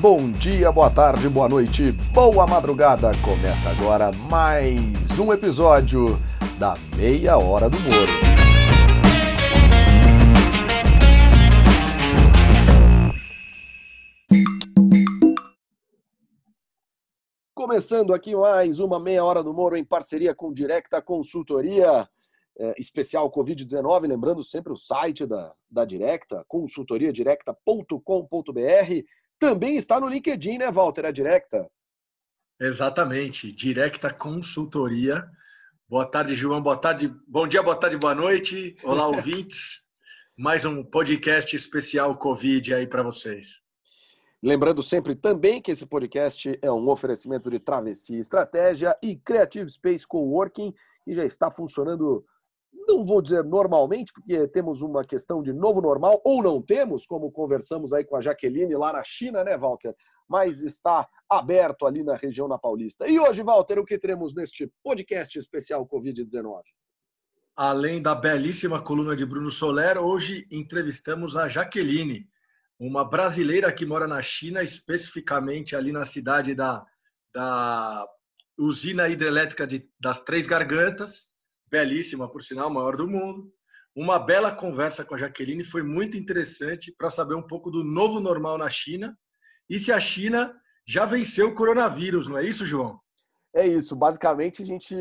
Bom dia, boa tarde, boa noite, boa madrugada. Começa agora mais um episódio da Meia Hora do Moro. Começando aqui mais uma Meia Hora do Moro em parceria com Directa Consultoria é, especial Covid-19, lembrando sempre o site da, da Directa, consultoriadirecta.com.br. Também está no LinkedIn, né, Walter? A Directa. Exatamente, Directa Consultoria. Boa tarde, João. Boa tarde, bom dia, boa tarde, boa noite. Olá, ouvintes. Mais um podcast especial Covid aí para vocês. Lembrando sempre também que esse podcast é um oferecimento de Travessia Estratégia e Creative Space Coworking, que já está funcionando não vou dizer normalmente, porque temos uma questão de novo normal, ou não temos, como conversamos aí com a Jaqueline lá na China, né, Walter? Mas está aberto ali na região na Paulista. E hoje, Walter, o que teremos neste podcast especial Covid-19? Além da belíssima coluna de Bruno Soler, hoje entrevistamos a Jaqueline, uma brasileira que mora na China, especificamente ali na cidade da, da usina hidrelétrica de, das Três Gargantas, belíssima, por sinal, maior do mundo. Uma bela conversa com a Jaqueline, foi muito interessante para saber um pouco do novo normal na China e se a China já venceu o coronavírus, não é isso, João? É isso. Basicamente, a gente.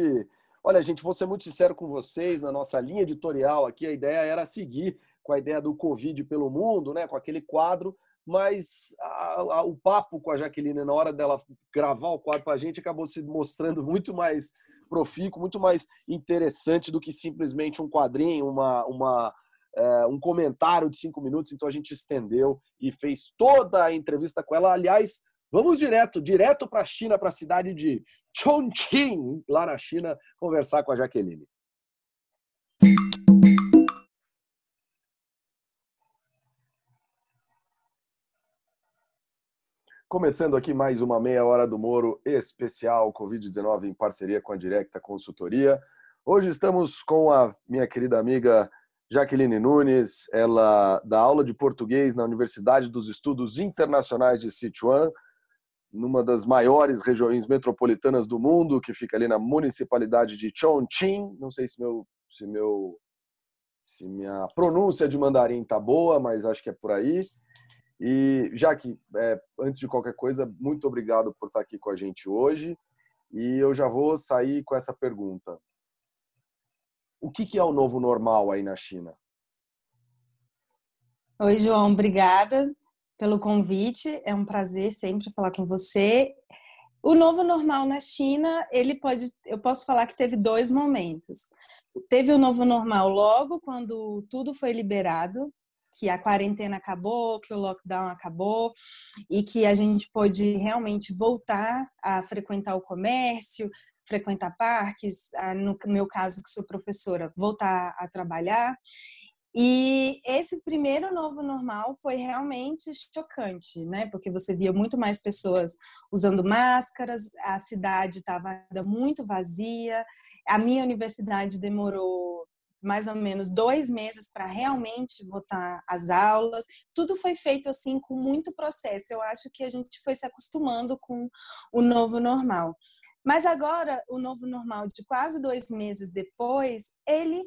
Olha, gente, vou ser muito sincero com vocês, na nossa linha editorial aqui, a ideia era seguir com a ideia do Covid pelo mundo, né? Com aquele quadro, mas a, a, o papo com a Jaqueline, na hora dela gravar o quadro para a gente, acabou se mostrando muito mais profícuo, muito mais interessante do que simplesmente um quadrinho, uma, uma, é, um comentário de cinco minutos. Então a gente estendeu e fez toda a entrevista com ela. Aliás, vamos direto, direto para a China, para a cidade de Chongqing, lá na China, conversar com a Jaqueline. Começando aqui mais uma meia hora do Moro especial Covid-19 em parceria com a Directa Consultoria. Hoje estamos com a minha querida amiga Jaqueline Nunes, ela dá aula de português na Universidade dos Estudos Internacionais de Sichuan, numa das maiores regiões metropolitanas do mundo, que fica ali na municipalidade de Chongqing. Não sei se meu se meu se minha pronúncia de mandarim tá boa, mas acho que é por aí. E, Jaque, é, antes de qualquer coisa, muito obrigado por estar aqui com a gente hoje. E eu já vou sair com essa pergunta. O que, que é o novo normal aí na China? Oi, João, obrigada pelo convite. É um prazer sempre falar com você. O novo normal na China, ele pode, eu posso falar que teve dois momentos. Teve o novo normal logo quando tudo foi liberado, que a quarentena acabou, que o lockdown acabou e que a gente pôde realmente voltar a frequentar o comércio, frequentar parques, no meu caso, que sou professora, voltar a trabalhar. E esse primeiro novo normal foi realmente chocante, né? Porque você via muito mais pessoas usando máscaras, a cidade estava muito vazia. A minha universidade demorou mais ou menos dois meses para realmente botar as aulas. Tudo foi feito assim com muito processo. Eu acho que a gente foi se acostumando com o novo normal. Mas agora, o novo normal de quase dois meses depois, ele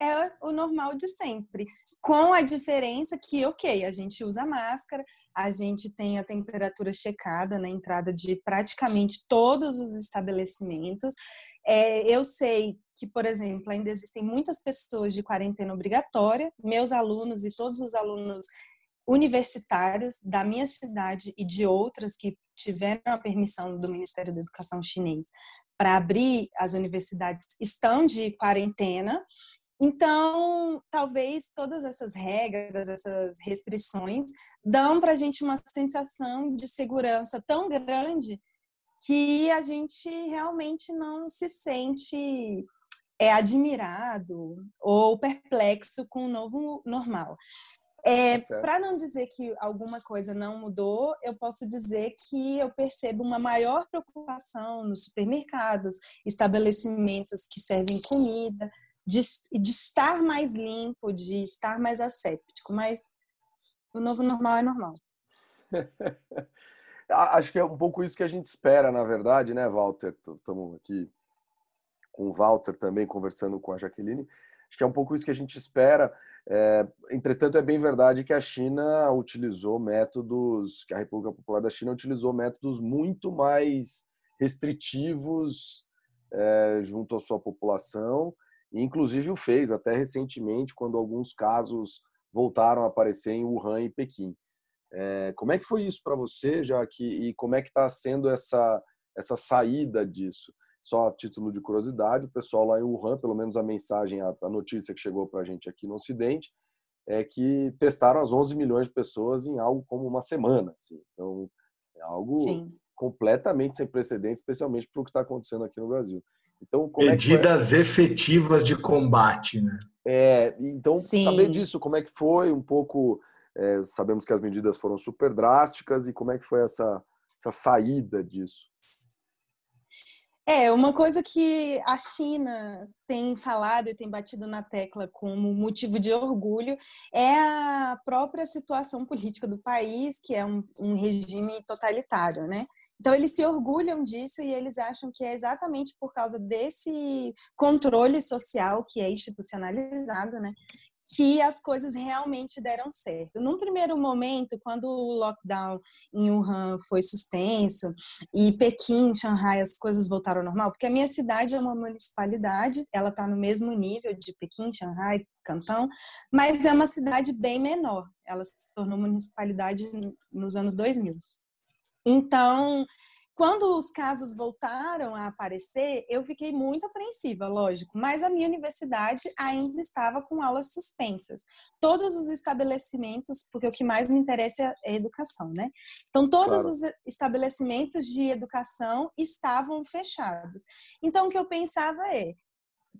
é o normal de sempre, com a diferença que, ok, a gente usa máscara, a gente tem a temperatura checada na entrada de praticamente todos os estabelecimentos. É, eu sei que, por exemplo, ainda existem muitas pessoas de quarentena obrigatória, meus alunos e todos os alunos universitários da minha cidade e de outras que tiveram a permissão do Ministério da Educação chinês para abrir as universidades estão de quarentena. Então, talvez todas essas regras, essas restrições, dão para a gente uma sensação de segurança tão grande que a gente realmente não se sente é, admirado ou perplexo com o novo normal. É, para não dizer que alguma coisa não mudou, eu posso dizer que eu percebo uma maior preocupação nos supermercados, estabelecimentos que servem comida, de, de estar mais limpo, de estar mais asséptico, mas o novo normal é normal. Acho que é um pouco isso que a gente espera, na verdade, né, Walter? Estamos aqui com o Walter também conversando com a Jaqueline. Acho que é um pouco isso que a gente espera. É, entretanto, é bem verdade que a China utilizou métodos, que a República Popular da China utilizou métodos muito mais restritivos é, junto à sua população, inclusive o fez até recentemente, quando alguns casos voltaram a aparecer em Wuhan e Pequim. É, como é que foi isso para você, já que e como é que está sendo essa essa saída disso? Só a título de curiosidade, o pessoal lá em Wuhan, pelo menos a mensagem, a, a notícia que chegou para a gente aqui no Ocidente, é que testaram as 11 milhões de pessoas em algo como uma semana. Assim. Então, é algo Sim. completamente sem precedentes, especialmente para o que está acontecendo aqui no Brasil. Então, Medidas é efetivas de combate, né? É, então, Sim. saber disso, como é que foi um pouco é, sabemos que as medidas foram super drásticas e como é que foi essa, essa saída disso? É, uma coisa que a China tem falado e tem batido na tecla como motivo de orgulho é a própria situação política do país, que é um, um regime totalitário, né? Então, eles se orgulham disso e eles acham que é exatamente por causa desse controle social que é institucionalizado, né, que as coisas realmente deram certo. Num primeiro momento, quando o lockdown em Wuhan foi suspenso e Pequim, Xangai, as coisas voltaram ao normal, porque a minha cidade é uma municipalidade, ela está no mesmo nível de Pequim, Xangai, Cantão, mas é uma cidade bem menor. Ela se tornou municipalidade nos anos 2000. Então, quando os casos voltaram a aparecer, eu fiquei muito apreensiva, lógico, mas a minha universidade ainda estava com aulas suspensas. Todos os estabelecimentos, porque o que mais me interessa é a educação, né? Então, todos claro. os estabelecimentos de educação estavam fechados. Então, o que eu pensava é,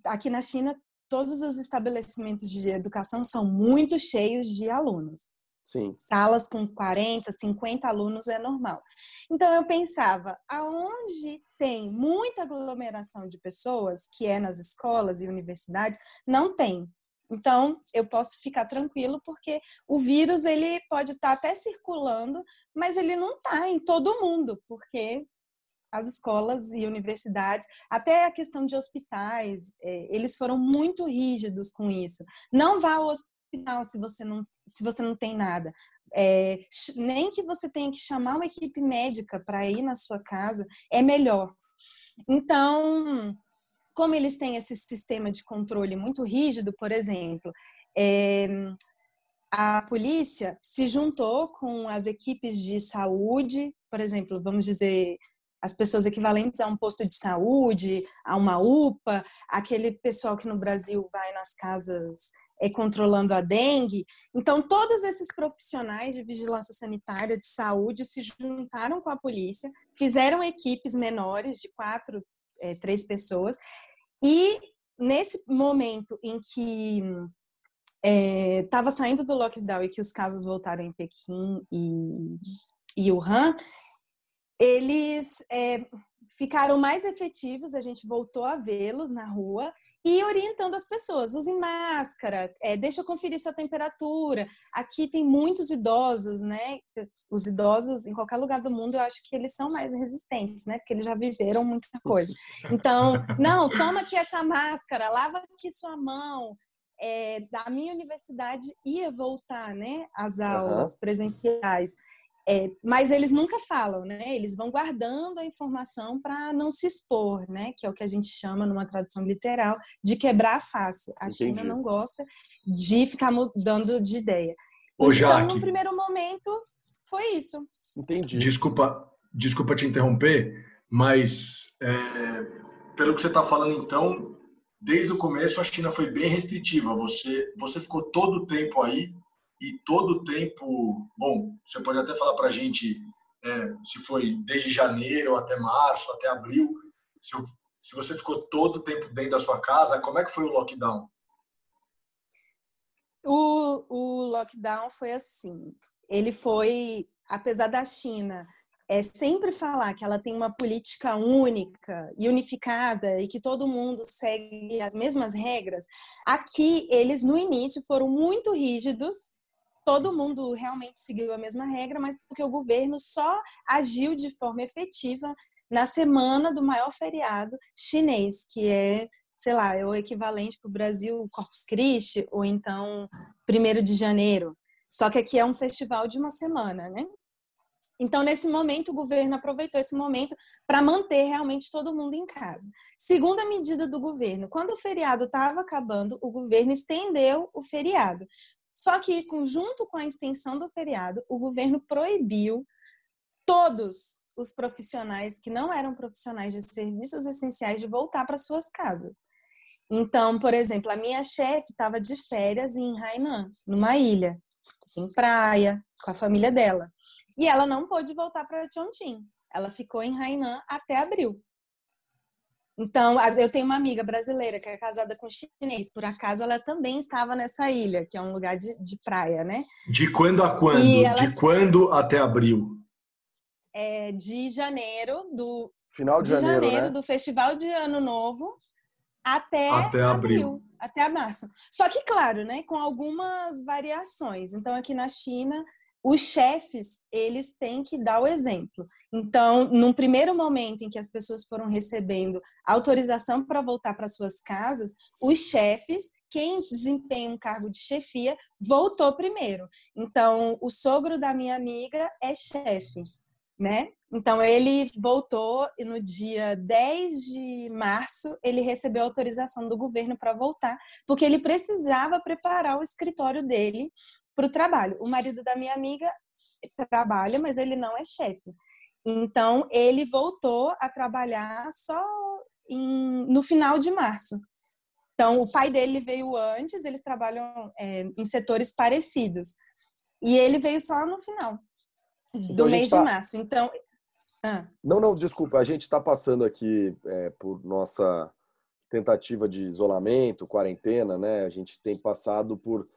aqui na China, todos os estabelecimentos de educação são muito cheios de alunos. Sim. Salas com 40, 50 alunos é normal. Então eu pensava, aonde tem muita aglomeração de pessoas, que é nas escolas e universidades, não tem. Então eu posso ficar tranquilo porque o vírus ele pode estar tá até circulando, mas ele não está em todo mundo, porque as escolas e universidades, até a questão de hospitais, é, eles foram muito rígidos com isso. Não vá ao hospital se você não, se você não tem nada. É, nem que você tenha que chamar uma equipe médica para ir na sua casa, é melhor. Então, como eles têm esse sistema de controle muito rígido, por exemplo, é, a polícia se juntou com as equipes de saúde, por exemplo, vamos dizer, as pessoas equivalentes a um posto de saúde, a uma UPA, aquele pessoal que no Brasil vai nas casas é, controlando a dengue. Então, todos esses profissionais de vigilância sanitária, de saúde, se juntaram com a polícia, fizeram equipes menores, de quatro, é, três pessoas, e nesse momento em que estava é, saindo do lockdown e que os casos voltaram em Pequim e, e Wuhan, eles é, ficaram mais efetivos, a gente voltou a vê-los na rua e orientando as pessoas, usem máscara, é, deixa eu conferir sua temperatura. Aqui tem muitos idosos, né? Os idosos, em qualquer lugar do mundo, eu acho que eles são mais resistentes, né? Porque eles já viveram muita coisa. Então, não, toma aqui essa máscara, lava aqui sua mão. É, da minha universidade ia voltar, né? As aulas uhum. presenciais. É, mas eles nunca falam, né? Eles vão guardando a informação para não se expor, né? Que é o que a gente chama, numa tradução literal, de quebrar a face. A Entendi. China não gosta de ficar mudando de ideia. Ô, então, Jaque, no primeiro momento, foi isso. Entendi. Desculpa, desculpa te interromper, mas é, pelo que você está falando, então, desde o começo a China foi bem restritiva. Você, você ficou todo o tempo aí e todo o tempo, bom, você pode até falar para a gente é, se foi desde janeiro até março, até abril, se, se você ficou todo o tempo dentro da sua casa, como é que foi o lockdown? O, o lockdown foi assim, ele foi, apesar da China é sempre falar que ela tem uma política única e unificada e que todo mundo segue as mesmas regras. Aqui eles no início foram muito rígidos todo mundo realmente seguiu a mesma regra, mas porque o governo só agiu de forma efetiva na semana do maior feriado chinês, que é, sei lá, é o equivalente para o Brasil Corpus Christi, ou então 1 de janeiro. Só que aqui é um festival de uma semana, né? Então, nesse momento, o governo aproveitou esse momento para manter realmente todo mundo em casa. Segunda medida do governo: quando o feriado estava acabando, o governo estendeu o feriado. Só que, junto com a extensão do feriado, o governo proibiu todos os profissionais que não eram profissionais de serviços essenciais de voltar para suas casas. Então, por exemplo, a minha chefe estava de férias em Hainan, numa ilha, em praia, com a família dela. E ela não pôde voltar para Chongqing. Ela ficou em Hainan até abril. Então, eu tenho uma amiga brasileira que é casada com chinês. Por acaso, ela também estava nessa ilha, que é um lugar de, de praia, né? De quando a quando? Ela... De quando até abril? É, de janeiro, do final de, de janeiro, janeiro né? do Festival de Ano Novo até, até abril. abril, até março. Só que, claro, né, com algumas variações. Então, aqui na China, os chefes, eles têm que dar o exemplo. Então, num primeiro momento em que as pessoas foram recebendo autorização para voltar para suas casas, os chefes, quem desempenha um cargo de chefia, voltou primeiro. Então, o sogro da minha amiga é chefe, né? Então, ele voltou e no dia 10 de março ele recebeu autorização do governo para voltar, porque ele precisava preparar o escritório dele para o trabalho. O marido da minha amiga trabalha, mas ele não é chefe. Então, ele voltou a trabalhar só em, no final de março. Então, o pai dele veio antes, eles trabalham é, em setores parecidos. E ele veio só no final então, do mês tá... de março. Então. Ah. Não, não, desculpa. A gente está passando aqui é, por nossa tentativa de isolamento, quarentena, né? A gente tem passado por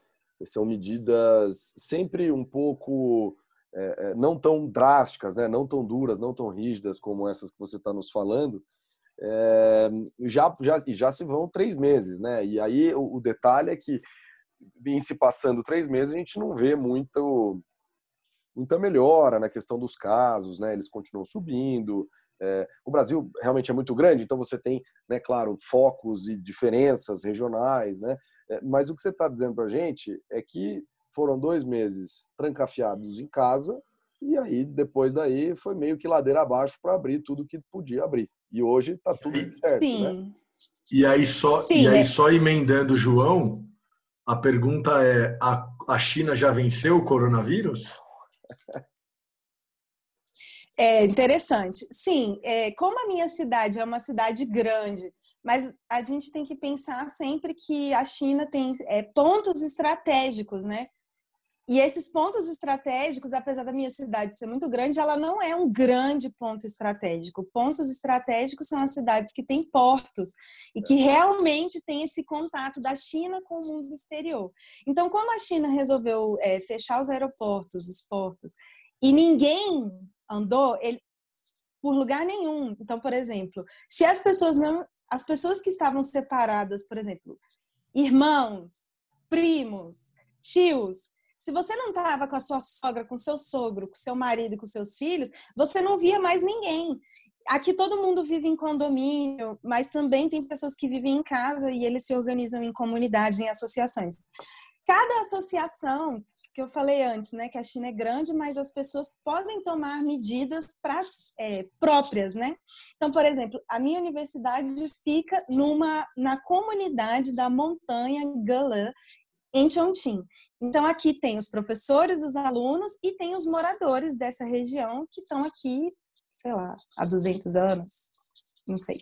são medidas sempre um pouco é, é, não tão drásticas, né? não tão duras, não tão rígidas como essas que você está nos falando. É, já, já, já se vão três meses, né? E aí o, o, detalhe é que, em se passando três meses, a gente não vê muito, muita melhora na questão dos casos, né? Eles continuam subindo. É, o Brasil realmente é muito grande, então você tem, né, claro, focos e diferenças regionais, né? É, mas o que você está dizendo para a gente é que foram dois meses trancafiados em casa e aí depois daí foi meio que ladeira abaixo para abrir tudo que podia abrir. E hoje está tudo certo, né? Sim. Né? E aí só Sim, e aí é. só emendando João, a pergunta é: a, a China já venceu o coronavírus? É interessante. Sim, é, como a minha cidade é uma cidade grande mas a gente tem que pensar sempre que a China tem é, pontos estratégicos, né? E esses pontos estratégicos, apesar da minha cidade ser muito grande, ela não é um grande ponto estratégico. Pontos estratégicos são as cidades que têm portos e que realmente têm esse contato da China com o mundo exterior. Então, como a China resolveu é, fechar os aeroportos, os portos, e ninguém andou ele, por lugar nenhum. Então, por exemplo, se as pessoas não as pessoas que estavam separadas, por exemplo, irmãos, primos, tios, se você não estava com a sua sogra, com seu sogro, com seu marido com seus filhos, você não via mais ninguém. Aqui todo mundo vive em condomínio, mas também tem pessoas que vivem em casa e eles se organizam em comunidades, em associações. Cada associação que eu falei antes, né, que a China é grande, mas as pessoas podem tomar medidas pra, é, próprias, né? Então, por exemplo, a minha universidade fica numa na comunidade da montanha Galan em Chongqing. Então, aqui tem os professores, os alunos e tem os moradores dessa região que estão aqui, sei lá, há 200 anos, não sei.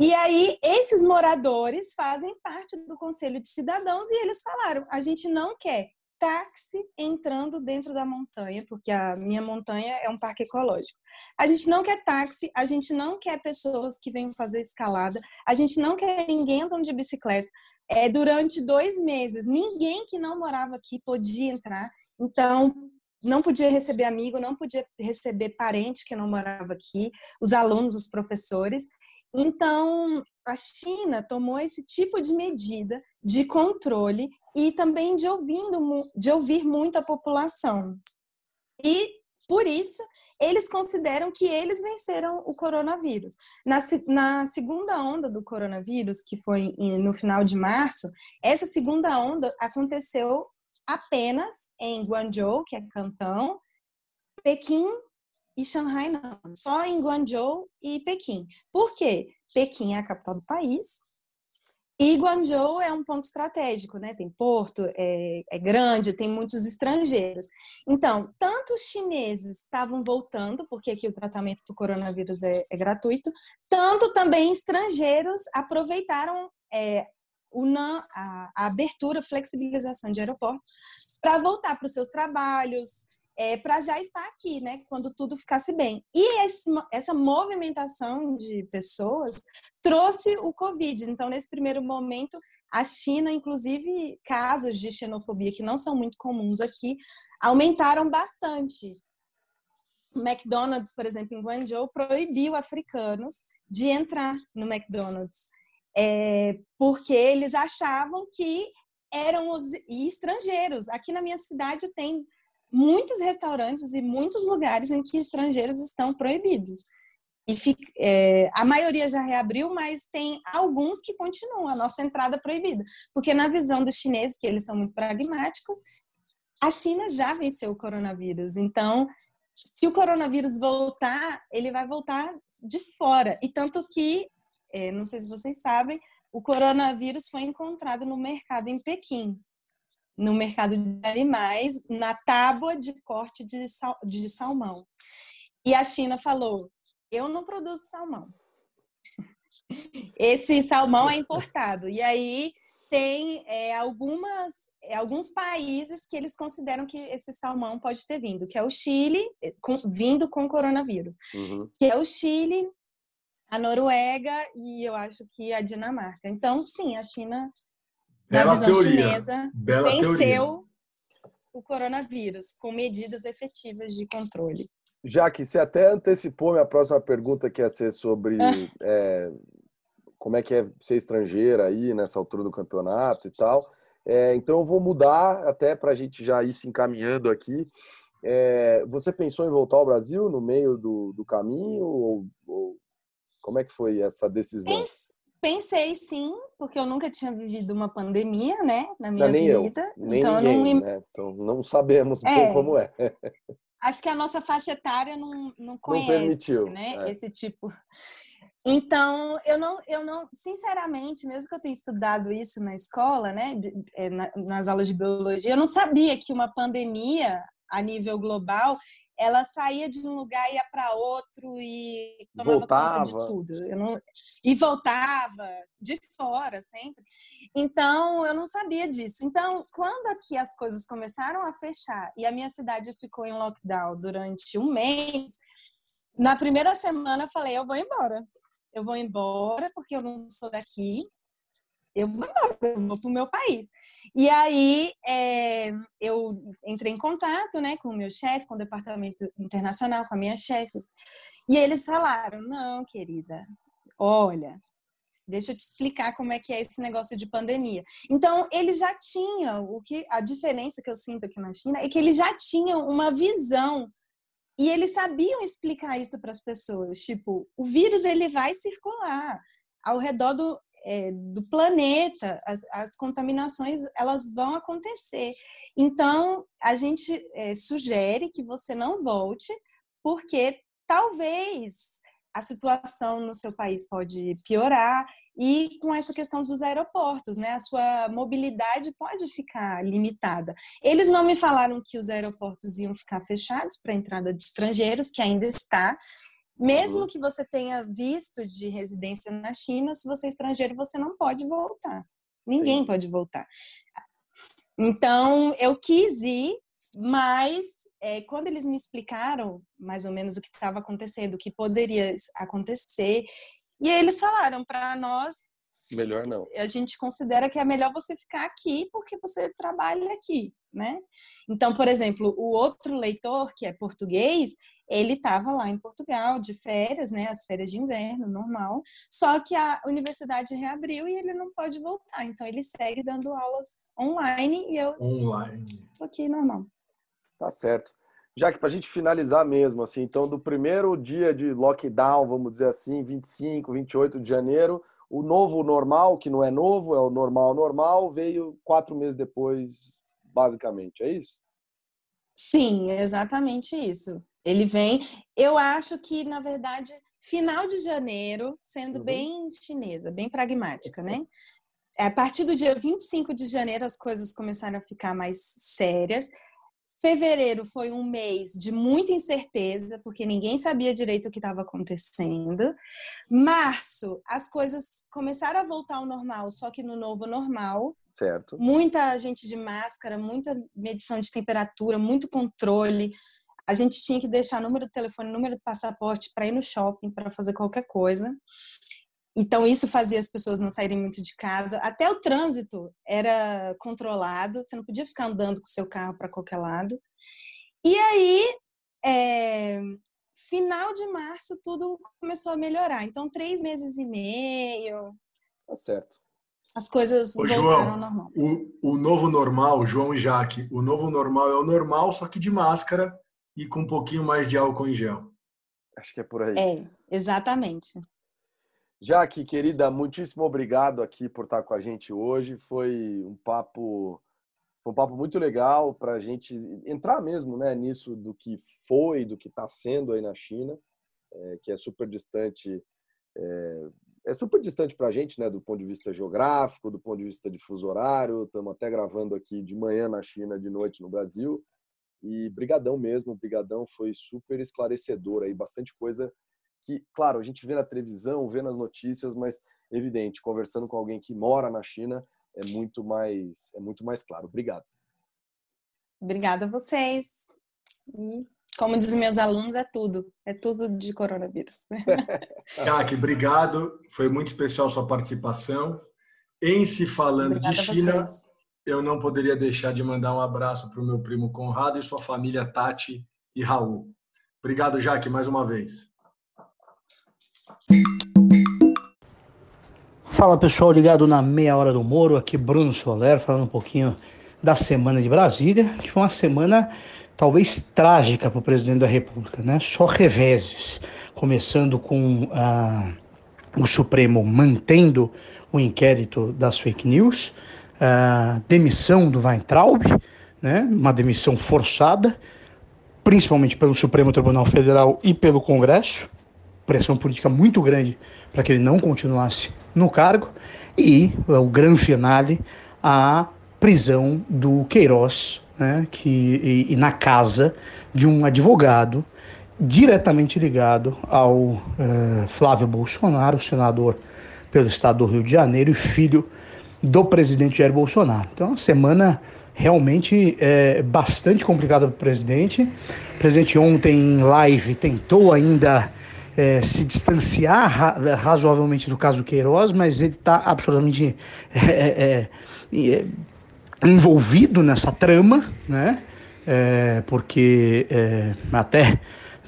E aí, esses moradores fazem parte do Conselho de Cidadãos e eles falaram: a gente não quer táxi entrando dentro da montanha, porque a minha montanha é um parque ecológico. A gente não quer táxi, a gente não quer pessoas que venham fazer escalada, a gente não quer ninguém andando de bicicleta. É, durante dois meses, ninguém que não morava aqui podia entrar. Então, não podia receber amigo, não podia receber parente que não morava aqui, os alunos, os professores. Então, a China tomou esse tipo de medida de controle e também de, ouvindo, de ouvir muito a população. E, por isso, eles consideram que eles venceram o coronavírus. Na, na, segunda onda do coronavírus, que foi no final de março, essa segunda onda aconteceu apenas em Guangzhou, que é Cantão, Pequim e Shanghai não, só em Guangzhou e Pequim. Por quê? Pequim é a capital do país e Guangzhou é um ponto estratégico, né? Tem porto, é, é grande, tem muitos estrangeiros. Então, tanto os chineses estavam voltando, porque aqui o tratamento do coronavírus é, é gratuito, tanto também estrangeiros aproveitaram é, a, a abertura, flexibilização de aeroportos para voltar para os seus trabalhos, é, para já estar aqui, né? Quando tudo ficasse bem. E esse, essa movimentação de pessoas trouxe o Covid. Então, nesse primeiro momento, a China, inclusive, casos de xenofobia que não são muito comuns aqui, aumentaram bastante. O McDonald's, por exemplo, em Guangzhou, proibiu africanos de entrar no McDonald's, é, porque eles achavam que eram os estrangeiros. Aqui na minha cidade tem muitos restaurantes e muitos lugares em que estrangeiros estão proibidos. E fica, é, a maioria já reabriu, mas tem alguns que continuam a nossa entrada proibida. Porque na visão dos chineses, que eles são muito pragmáticos, a China já venceu o coronavírus. Então, se o coronavírus voltar, ele vai voltar de fora. E tanto que, é, não sei se vocês sabem, o coronavírus foi encontrado no mercado em Pequim no mercado de animais na tábua de corte de, sal, de salmão. E a China falou: eu não produzo salmão. Esse salmão é importado. E aí tem é, algumas, é, alguns países que eles consideram que esse salmão pode ter vindo, que é o Chile, com, vindo com coronavírus, uhum. que é o Chile, a Noruega e eu acho que a Dinamarca. Então, sim, a China Bela visão teoria. chinesa, Bela venceu teoria. o coronavírus com medidas efetivas de controle. Jaque, você até antecipou minha próxima pergunta, que ia ser sobre ah. é, como é que é ser estrangeira aí nessa altura do campeonato e tal. É, então eu vou mudar até para a gente já ir se encaminhando aqui. É, você pensou em voltar ao Brasil no meio do, do caminho? Ou, ou, como é que foi essa decisão? Pensei sim, porque eu nunca tinha vivido uma pandemia, né, na minha não, nem vida. Eu, nem então ninguém, não... Né? Então não sabemos é, como é. acho que a nossa faixa etária não, não conhece, não permitiu, né, é. esse tipo. Então, eu não, eu não, sinceramente, mesmo que eu tenha estudado isso na escola, né, é, nas aulas de biologia, eu não sabia que uma pandemia a nível global ela saía de um lugar ia para outro e tomava voltava. conta de tudo. Não... E voltava de fora sempre. Então, eu não sabia disso. Então, quando aqui as coisas começaram a fechar e a minha cidade ficou em lockdown durante um mês, na primeira semana eu falei, eu vou embora. Eu vou embora porque eu não sou daqui eu vou eu vou para o meu país. E aí é, eu entrei em contato né, com o meu chefe, com o departamento internacional, com a minha chefe, e eles falaram: não, querida, olha, deixa eu te explicar como é que é esse negócio de pandemia. Então, eles já tinham, o que a diferença que eu sinto aqui na China é que eles já tinham uma visão e eles sabiam explicar isso para as pessoas, tipo, o vírus ele vai circular ao redor do, é, do planeta, as, as, contaminações elas vão acontecer. Então, a gente é, sugere que você não volte, porque talvez a situação no seu país pode piorar e com essa questão dos aeroportos, né? A sua mobilidade pode ficar limitada. Eles não me falaram que os aeroportos iam ficar fechados para entrada de estrangeiros, que ainda está, mesmo que você tenha visto de residência na China, se você é estrangeiro, você não pode voltar. Ninguém Sim. pode voltar. Então, eu quis ir, mas é, quando eles me explicaram mais ou menos o que estava acontecendo, o que poderia acontecer, e eles falaram para nós. Melhor não. A gente considera que é melhor você ficar aqui porque você trabalha aqui. né? Então, por exemplo, o outro leitor, que é português, ele estava lá em Portugal de férias, né, as férias de inverno, normal. Só que a universidade reabriu e ele não pode voltar. Então ele segue dando aulas online e eu online. Tô aqui normal. Tá certo. Já que para a gente finalizar mesmo, assim, então do primeiro dia de lockdown, vamos dizer assim, 25, 28 de janeiro, o novo normal, que não é novo, é o normal normal, veio quatro meses depois, basicamente, é isso? Sim, exatamente isso. Ele vem. Eu acho que, na verdade, final de janeiro, sendo uhum. bem chinesa, bem pragmática, né? A partir do dia 25 de janeiro, as coisas começaram a ficar mais sérias. Fevereiro foi um mês de muita incerteza, porque ninguém sabia direito o que estava acontecendo. Março, as coisas começaram a voltar ao normal, só que no novo normal. Certo. Muita gente de máscara, muita medição de temperatura, muito controle a gente tinha que deixar número de telefone, número de passaporte para ir no shopping, para fazer qualquer coisa. Então, isso fazia as pessoas não saírem muito de casa. Até o trânsito era controlado, você não podia ficar andando com o seu carro para qualquer lado. E aí, é, final de março, tudo começou a melhorar. Então, três meses e meio. Tá certo. As coisas Ô, voltaram João, ao normal. O, o novo normal, João e Jaque, o novo normal é o normal, só que de máscara e com um pouquinho mais de álcool em gel. Acho que é por aí. É, exatamente. Jaque, querida, muitíssimo obrigado aqui por estar com a gente hoje. Foi um papo, foi um papo muito legal para a gente entrar mesmo né, nisso do que foi, do que está sendo aí na China, é, que é super distante. É, é super distante para a gente, né, do ponto de vista geográfico, do ponto de vista de fuso horário. Estamos até gravando aqui de manhã na China, de noite no Brasil. E brigadão mesmo, brigadão, foi super esclarecedor aí, bastante coisa que, claro, a gente vê na televisão, vê nas notícias, mas evidente, conversando com alguém que mora na China, é muito mais é muito mais claro. Obrigado. Obrigada a vocês. Como dizem meus alunos, é tudo, é tudo de coronavírus. Jaque, obrigado. Foi muito especial sua participação. Em se falando Obrigada de China, eu não poderia deixar de mandar um abraço para o meu primo Conrado e sua família Tati e Raul. Obrigado, Jaque, mais uma vez. Fala pessoal, ligado na meia hora do Moro, aqui Bruno Soler, falando um pouquinho da semana de Brasília, que foi uma semana talvez trágica para o presidente da República, né? Só reveses, começando com ah, o Supremo mantendo o inquérito das fake news, a demissão do Weintraub, né, uma demissão forçada, principalmente pelo Supremo Tribunal Federal e pelo Congresso, pressão política muito grande para que ele não continuasse no cargo, e o grande finale, a prisão do Queiroz, né, que, e, e na casa de um advogado diretamente ligado ao uh, Flávio Bolsonaro, senador pelo estado do Rio de Janeiro e filho do presidente Jair Bolsonaro. Então, é uma semana realmente é, bastante complicada para o presidente. O presidente ontem em live tentou ainda é, se distanciar ra razoavelmente do caso Queiroz, mas ele está absolutamente é, é, é, envolvido nessa trama, né? Porque até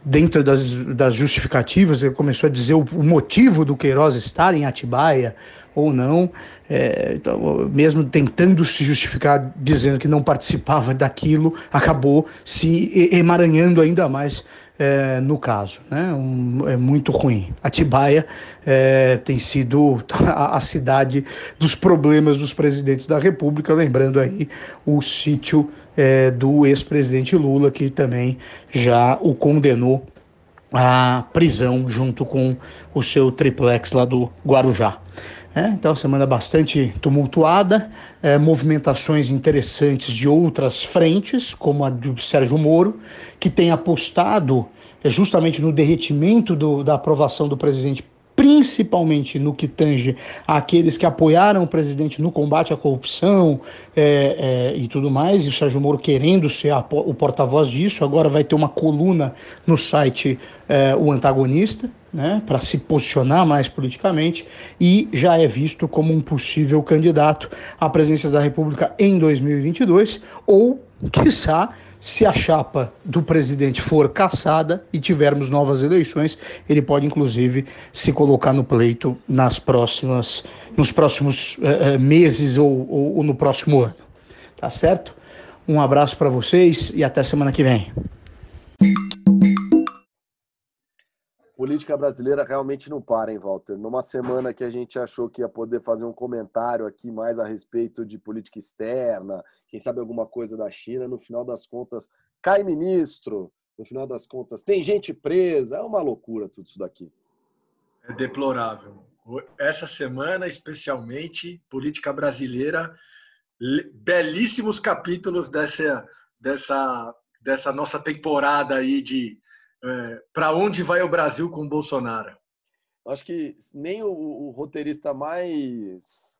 dentro das, das justificativas ele começou a dizer o, o motivo do Queiroz estar em Atibaia, ou não, é, então, mesmo tentando se justificar dizendo que não participava daquilo, acabou se emaranhando ainda mais é, no caso. Né? Um, é muito ruim. Atibaia é, tem sido a, a, cidade dos problemas dos presidentes da República, lembrando aí o sítio é, do ex-presidente Lula, que também já o condenou à prisão junto com o seu triplex lá do Guarujá. É, então, semana bastante tumultuada, é, movimentações interessantes de outras frentes, como a do Sérgio Moro, que tem apostado é, justamente no derretimento do, da aprovação do presidente principalmente no que tange àqueles que apoiaram o presidente no combate à corrupção é, é, e tudo mais, e o Sérgio Moro querendo ser a, o porta-voz disso, agora vai ter uma coluna no site é, O Antagonista, né, para se posicionar mais politicamente, e já é visto como um possível candidato à presidência da República em 2022, ou Quiçá, se a chapa do presidente for caçada e tivermos novas eleições, ele pode inclusive se colocar no pleito nas próximas, nos próximos uh, meses ou, ou, ou no próximo ano. Tá certo? Um abraço para vocês e até semana que vem. Política brasileira realmente não para, hein, Walter? Numa semana que a gente achou que ia poder fazer um comentário aqui mais a respeito de política externa, quem sabe alguma coisa da China, no final das contas cai ministro, no final das contas tem gente presa, é uma loucura tudo isso daqui. É deplorável. Essa semana, especialmente, política brasileira, belíssimos capítulos dessa, dessa, dessa nossa temporada aí de é, para onde vai o Brasil com o Bolsonaro? Acho que nem o, o, roteirista mais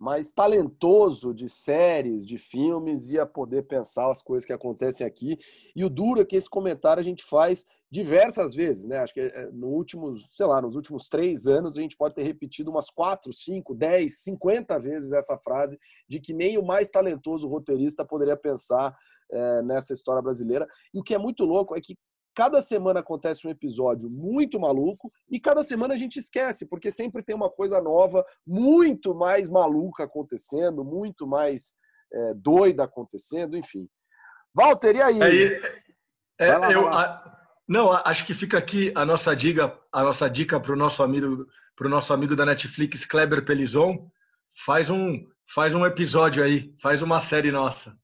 mais talentoso de séries, de filmes, ia poder pensar as coisas que acontecem aqui. E o duro é que esse comentário a gente faz diversas vezes, né? Acho que é, no últimos, sei lá, nos últimos três anos a gente pode ter repetido umas quatro, cinco, dez, cinquenta vezes essa frase de que nem o mais talentoso roteirista poderia pensar é, nessa história brasileira. E o que é muito louco é que Cada semana acontece um episódio muito maluco e cada semana a gente esquece, porque sempre tem uma coisa nova, muito mais maluca acontecendo, muito mais é, doida acontecendo, enfim. Walter, e aí? aí é, lá, eu, a, não, acho que fica aqui a nossa dica, a nossa dica para o nosso amigo, para nosso amigo da Netflix, Kleber Pelizon, faz um, faz um episódio aí, faz uma série nossa.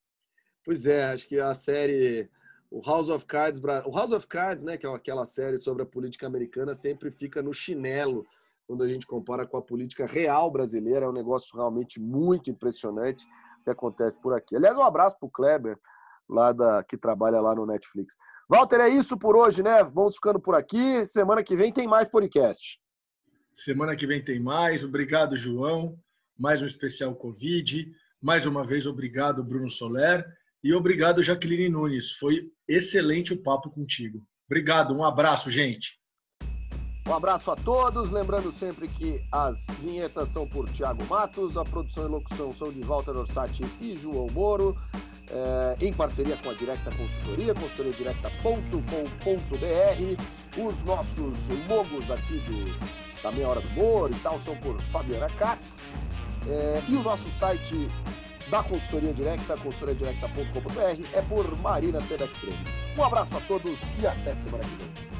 Pois é, acho que a série o House of Cards, o House of Cards, né, que é aquela série sobre a política americana, sempre fica no chinelo quando a gente compara com a política real brasileira. É um negócio realmente muito impressionante que acontece por aqui. Aliás, um abraço para o Kleber, lá da, que trabalha lá no Netflix. Walter, é isso por hoje, né? Vamos ficando por aqui. Semana que vem tem mais podcast. Semana que vem tem mais. Obrigado, João. Mais um especial Covid. Mais uma vez, obrigado, Bruno Soler. E obrigado, Jaqueline Nunes. Foi excelente o papo contigo. Obrigado, um abraço, gente. Um abraço a todos. Lembrando sempre que as vinhetas são por Tiago Matos, a produção e locução são de Walter Orsatti e João Moro, é, em parceria com a Directa Consultoria, consultoriadirecta.com.br. Os nossos logos aqui do, da Meia Hora do Moro e tal são por Fabiana Katz. É, e o nosso site da consultoria direta, consultoriadireta.com.br, é por Marina Tedaxreme. Um abraço a todos e até semana que vem.